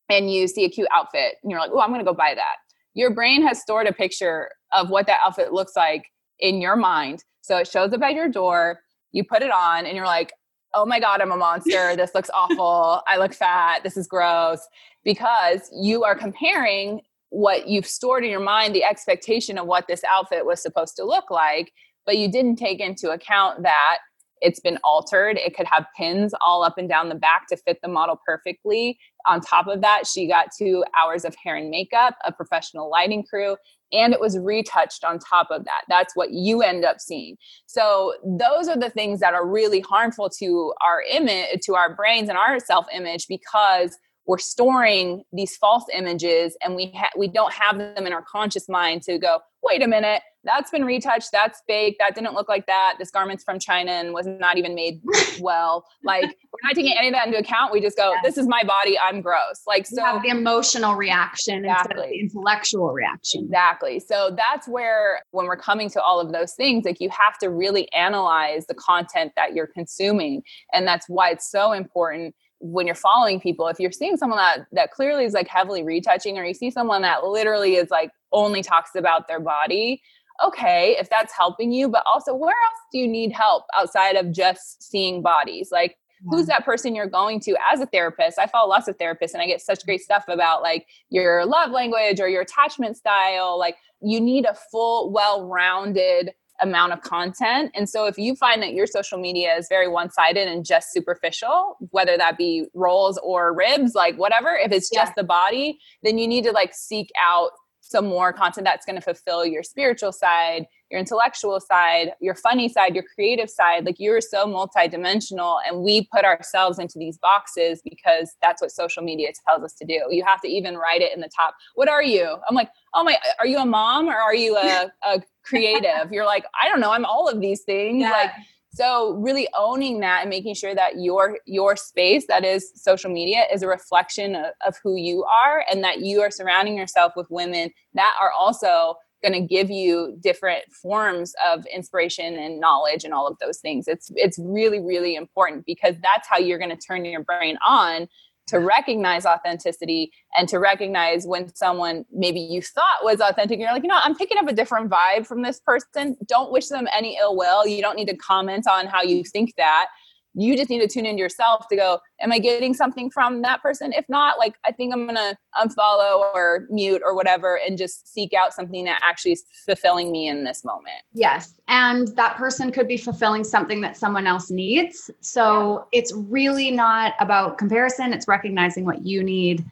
and you see a cute outfit and you're like, oh, I'm going to go buy that your brain has stored a picture of what that outfit looks like in your mind. So it shows up at your door, you put it on, and you're like, oh my God, I'm a monster. This looks awful. I look fat. This is gross. Because you are comparing what you've stored in your mind, the expectation of what this outfit was supposed to look like, but you didn't take into account that it's been altered. It could have pins all up and down the back to fit the model perfectly. On top of that, she got two hours of hair and makeup, a professional lighting crew, and it was retouched on top of that. That's what you end up seeing. So, those are the things that are really harmful to our image, to our brains and our self image because we're storing these false images and we ha- we don't have them in our conscious mind to go wait a minute that's been retouched that's fake that didn't look like that this garment's from china and was not even made well like we're not taking any of that into account. We just go, yeah. this is my body. I'm gross. Like, so the emotional reaction exactly. instead of the intellectual reaction. Exactly. So that's where, when we're coming to all of those things, like you have to really analyze the content that you're consuming. And that's why it's so important when you're following people if you're seeing someone that that clearly is like heavily retouching or you see someone that literally is like only talks about their body okay if that's helping you but also where else do you need help outside of just seeing bodies? Like who's that person you're going to as a therapist? I follow lots of therapists and i get such great stuff about like your love language or your attachment style. Like you need a full well-rounded amount of content. And so if you find that your social media is very one-sided and just superficial, whether that be rolls or ribs, like whatever, if it's just yeah. the body, then you need to like seek out some more content that's going to fulfill your spiritual side, your intellectual side, your funny side, your creative side. Like you're so multidimensional, and we put ourselves into these boxes because that's what social media tells us to do. You have to even write it in the top. What are you? I'm like, oh my, are you a mom or are you a, a creative? You're like, I don't know. I'm all of these things. Yeah. Like so really owning that and making sure that your your space that is social media is a reflection of, of who you are and that you are surrounding yourself with women that are also going to give you different forms of inspiration and knowledge and all of those things it's it's really really important because that's how you're going to turn your brain on to recognize authenticity and to recognize when someone maybe you thought was authentic you're like you know i'm picking up a different vibe from this person. Don't wish them any ill will. You don't need to comment on how you think that you just need to tune into yourself to go am i getting something from that person? If not like i think i'm gonna unfollow or mute or whatever and just seek out something that actually is fulfilling me in this moment. Yes and that person could be fulfilling something that someone else needs. So yeah. it's really not about comparison it's recognizing what you need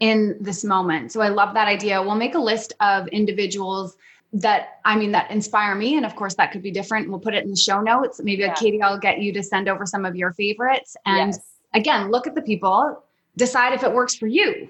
in this moment. So i love that idea. We'll make a list of individuals that I mean that inspire me. And of course, that could be different. We'll put it in the show notes. Maybe yeah. Katie, I'll get you to send over some of your favorites. And yes. again, look at the people, decide if it works for you.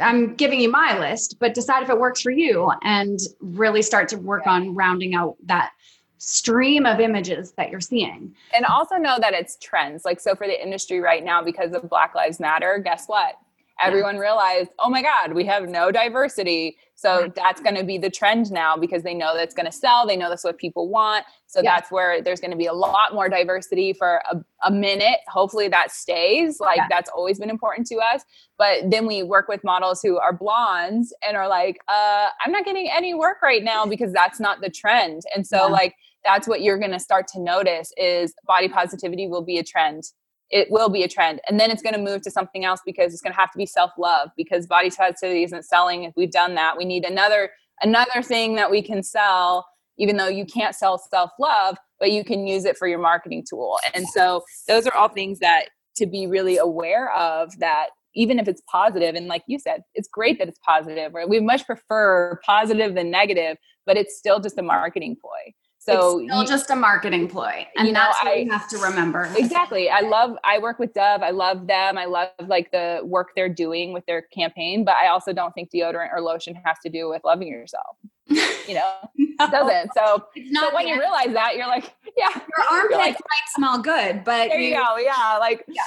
I'm giving you my list, but decide if it works for you and really start to work on rounding out that stream of images that you're seeing. And also know that it's trends. Like, so for the industry right now, because of Black Lives Matter, guess what? Everyone yeah. realized, oh my God, we have no diversity so that's going to be the trend now because they know that's going to sell. They know that's what people want. So yeah. that's where there's going to be a lot more diversity for a, a minute. Hopefully that stays. Like yeah. that's always been important to us. But then we work with models who are blondes and are like, uh, I'm not getting any work right now because that's not the trend. And so like that's what you're going to start to notice is body positivity will be a trend it will be a trend. And then it's going to move to something else because it's going to have to be self-love because body positivity isn't selling. If we've done that we need another another thing that we can sell even though you can't sell self-love but you can use it for your marketing tool. And so those are all things that to be really aware of that even if it's positive and like you said it's great that it's positive right? we much prefer positive than negative but it's still just a marketing ploy so it's still you, just a marketing ploy. And you know, that's what I, you have to remember. Exactly. I love I work with Dove. I love them. I love like the work they're doing with their campaign, but I also don't think deodorant or lotion has to do with loving yourself. You know, no, it doesn't. So, so when you realize that, you're like, yeah. Your armpits like, might smell good, but there you, you go. Yeah. Like yeah.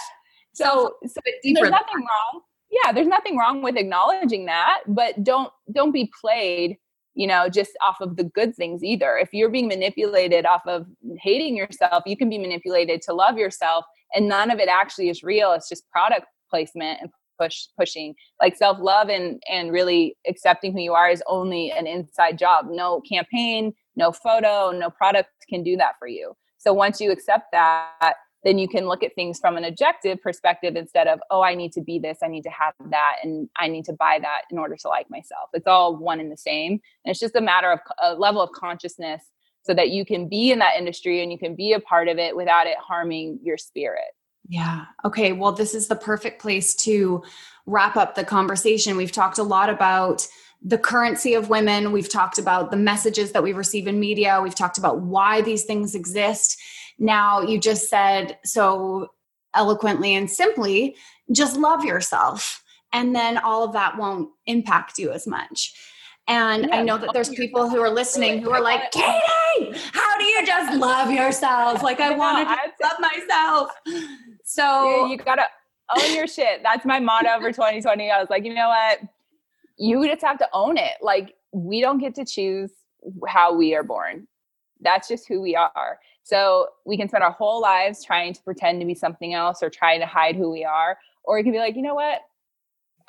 So, so, so there's nothing wrong. Yeah, there's nothing wrong with acknowledging that, but don't don't be played you know, just off of the good things either. If you're being manipulated off of hating yourself, you can be manipulated to love yourself and none of it actually is real. It's just product placement and push pushing. Like self-love and and really accepting who you are is only an inside job. No campaign, no photo, no product can do that for you. So once you accept that, then you can look at things from an objective perspective instead of, oh, I need to be this, I need to have that, and I need to buy that in order to like myself. It's all one and the same. And it's just a matter of a level of consciousness so that you can be in that industry and you can be a part of it without it harming your spirit. Yeah. Okay. Well, this is the perfect place to wrap up the conversation. We've talked a lot about the currency of women. We've talked about the messages that we receive in media. We've talked about why these things exist. Now, you just said so eloquently and simply just love yourself. And then all of that won't impact you as much. And yeah, I know that there's people who are listening who are like, Katie, how do you just love yourself? Like, I want to love myself. So you gotta own your shit. That's my motto for 2020. I was like, you know what? You just have to own it. Like we don't get to choose how we are born. That's just who we are. So we can spend our whole lives trying to pretend to be something else or trying to hide who we are. Or you can be like, you know what?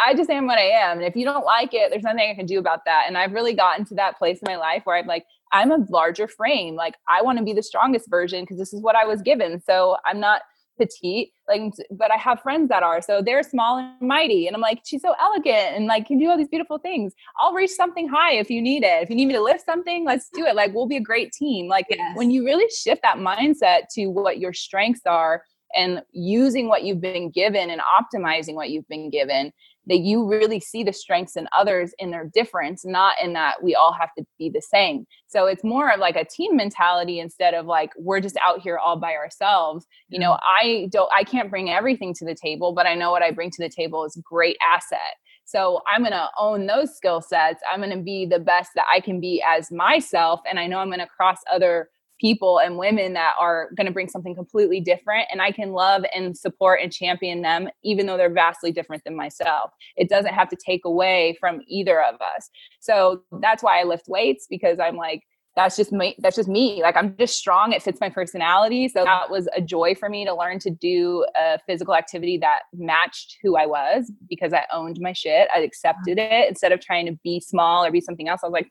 I just am what I am. And if you don't like it, there's nothing I can do about that. And I've really gotten to that place in my life where I'm like, I'm a larger frame. Like I want to be the strongest version because this is what I was given. So I'm not petite like but i have friends that are so they're small and mighty and i'm like she's so elegant and like can do all these beautiful things. I'll reach something high if you need it. If you need me to lift something let's do it. Like we'll be a great team. Like yes. when you really shift that mindset to what your strengths are and using what you've been given and optimizing what you've been given that you really see the strengths in others in their difference not in that we all have to be the same so it's more of like a team mentality instead of like we're just out here all by ourselves you know i don't i can't bring everything to the table but i know what i bring to the table is great asset so I'm going to own those skill sets. I'm going to be the best that I can be as myself. And I know I'm going to cross other people and women that are going to bring something completely different and I can love and support and champion them even though they're vastly different than myself. It doesn't have to take away from either of us. So that's why I lift weights because I'm like that's just me that's just me like i'm just strong it fits my personality so that was a joy for me to learn to do a physical activity that matched who i was because i owned my shit i accepted it instead of trying to be small or be something else i was like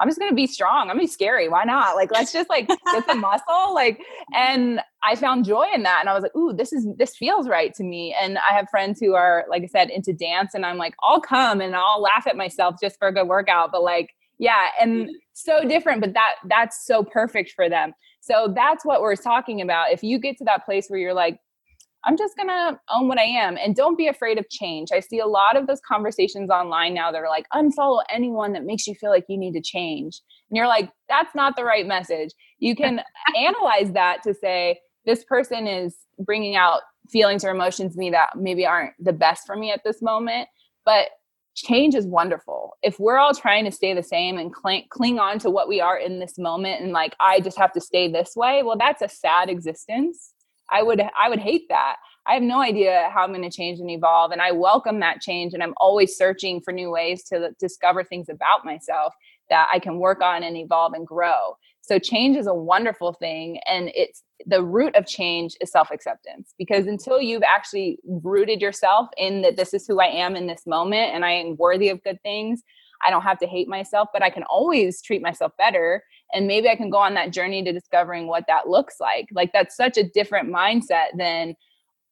I'm just gonna be strong. I'm gonna be scary. Why not? Like, let's just like get the muscle. Like, and I found joy in that. And I was like, ooh, this is this feels right to me. And I have friends who are, like I said, into dance, and I'm like, I'll come and I'll laugh at myself just for a good workout. But like, yeah, and mm-hmm. so different, but that that's so perfect for them. So that's what we're talking about. If you get to that place where you're like, I'm just going to own what I am and don't be afraid of change. I see a lot of those conversations online now that are like, unfollow anyone that makes you feel like you need to change. And you're like, that's not the right message. You can analyze that to say, this person is bringing out feelings or emotions in me that maybe aren't the best for me at this moment. But change is wonderful. If we're all trying to stay the same and cling, cling on to what we are in this moment and like, I just have to stay this way, well, that's a sad existence I would I would hate that. I have no idea how I'm going to change and evolve and I welcome that change and I'm always searching for new ways to discover things about myself that I can work on and evolve and grow. So change is a wonderful thing and it's the root of change is self-acceptance because until you've actually rooted yourself in that this is who I am in this moment and I am worthy of good things, I don't have to hate myself, but I can always treat myself better. And maybe I can go on that journey to discovering what that looks like. Like that's such a different mindset than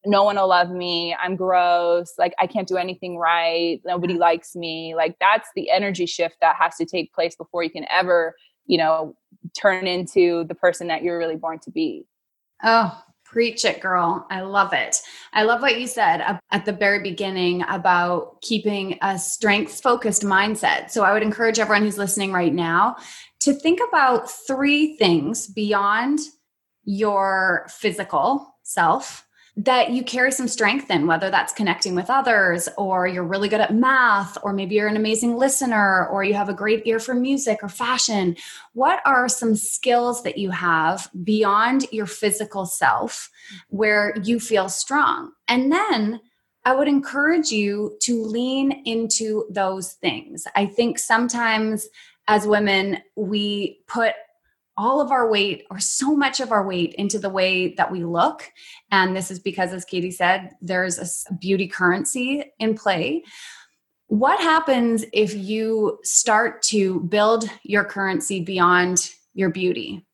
no one will love me. I'm gross. Like I can't do anything right. Nobody mm. likes me. Like that's the energy shift that has to take place before you can ever, you know, turn into the person that you're really born to be. Oh, Preach it, girl. I love it. I love what you said at the very beginning about keeping a strengths focused mindset. So I would encourage everyone who's listening right now to think about three things beyond your physical self that you carry some strength in, whether that's connecting with others, or you're really good at math, or maybe you're an amazing listener, or you have a great ear for music or fashion. What are some skills that you have beyond your physical self where you feel strong? And then I would encourage you to lean into those things. I think sometimes as women, we put all of our weight or so much of our weight into the way that we look. And this is because, as Katie said, there's a beauty currency in play. What happens if you start to build your currency beyond your beauty?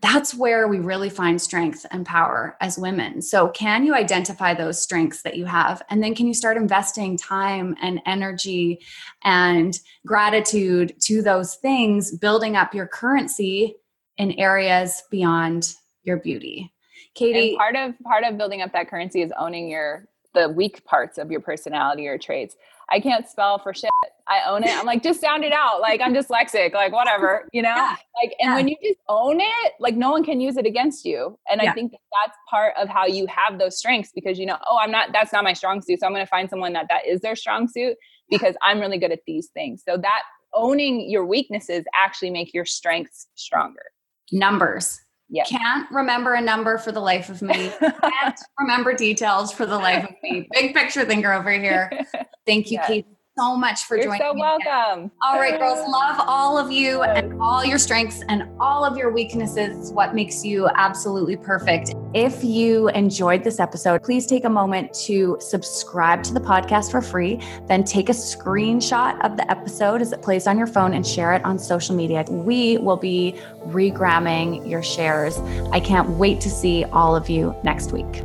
That's where we really find strength and power as women. So, can you identify those strengths that you have? And then, can you start investing time and energy and gratitude to those things, building up your currency in areas beyond your beauty. Katie, and part of part of building up that currency is owning your the weak parts of your personality or traits. I can't spell for shit. I own it. I'm like, just sound it out. Like I'm dyslexic, like whatever, you know? Yeah. Like, and yeah. when you just own it, like no one can use it against you. And yeah. I think that that's part of how you have those strengths because you know, oh, I'm not, that's not my strong suit. So I'm going to find someone that that is their strong suit because I'm really good at these things. So that owning your weaknesses actually make your strengths stronger numbers Yes. Can't remember a number for the life of me. Can't remember details for the life of me. Big picture thinker over here. Thank you, Yes. Kate, so much for You're joining so me. welcome. All right, girls, love all of you and all your strengths and all of your weaknesses. What makes you absolutely perfect. If you enjoyed this episode, please take a moment to subscribe to the podcast for free. Then take a screenshot of the episode as it plays on your phone and share it on social media. We will be regramming your shares. I can't wait to see all of you next week.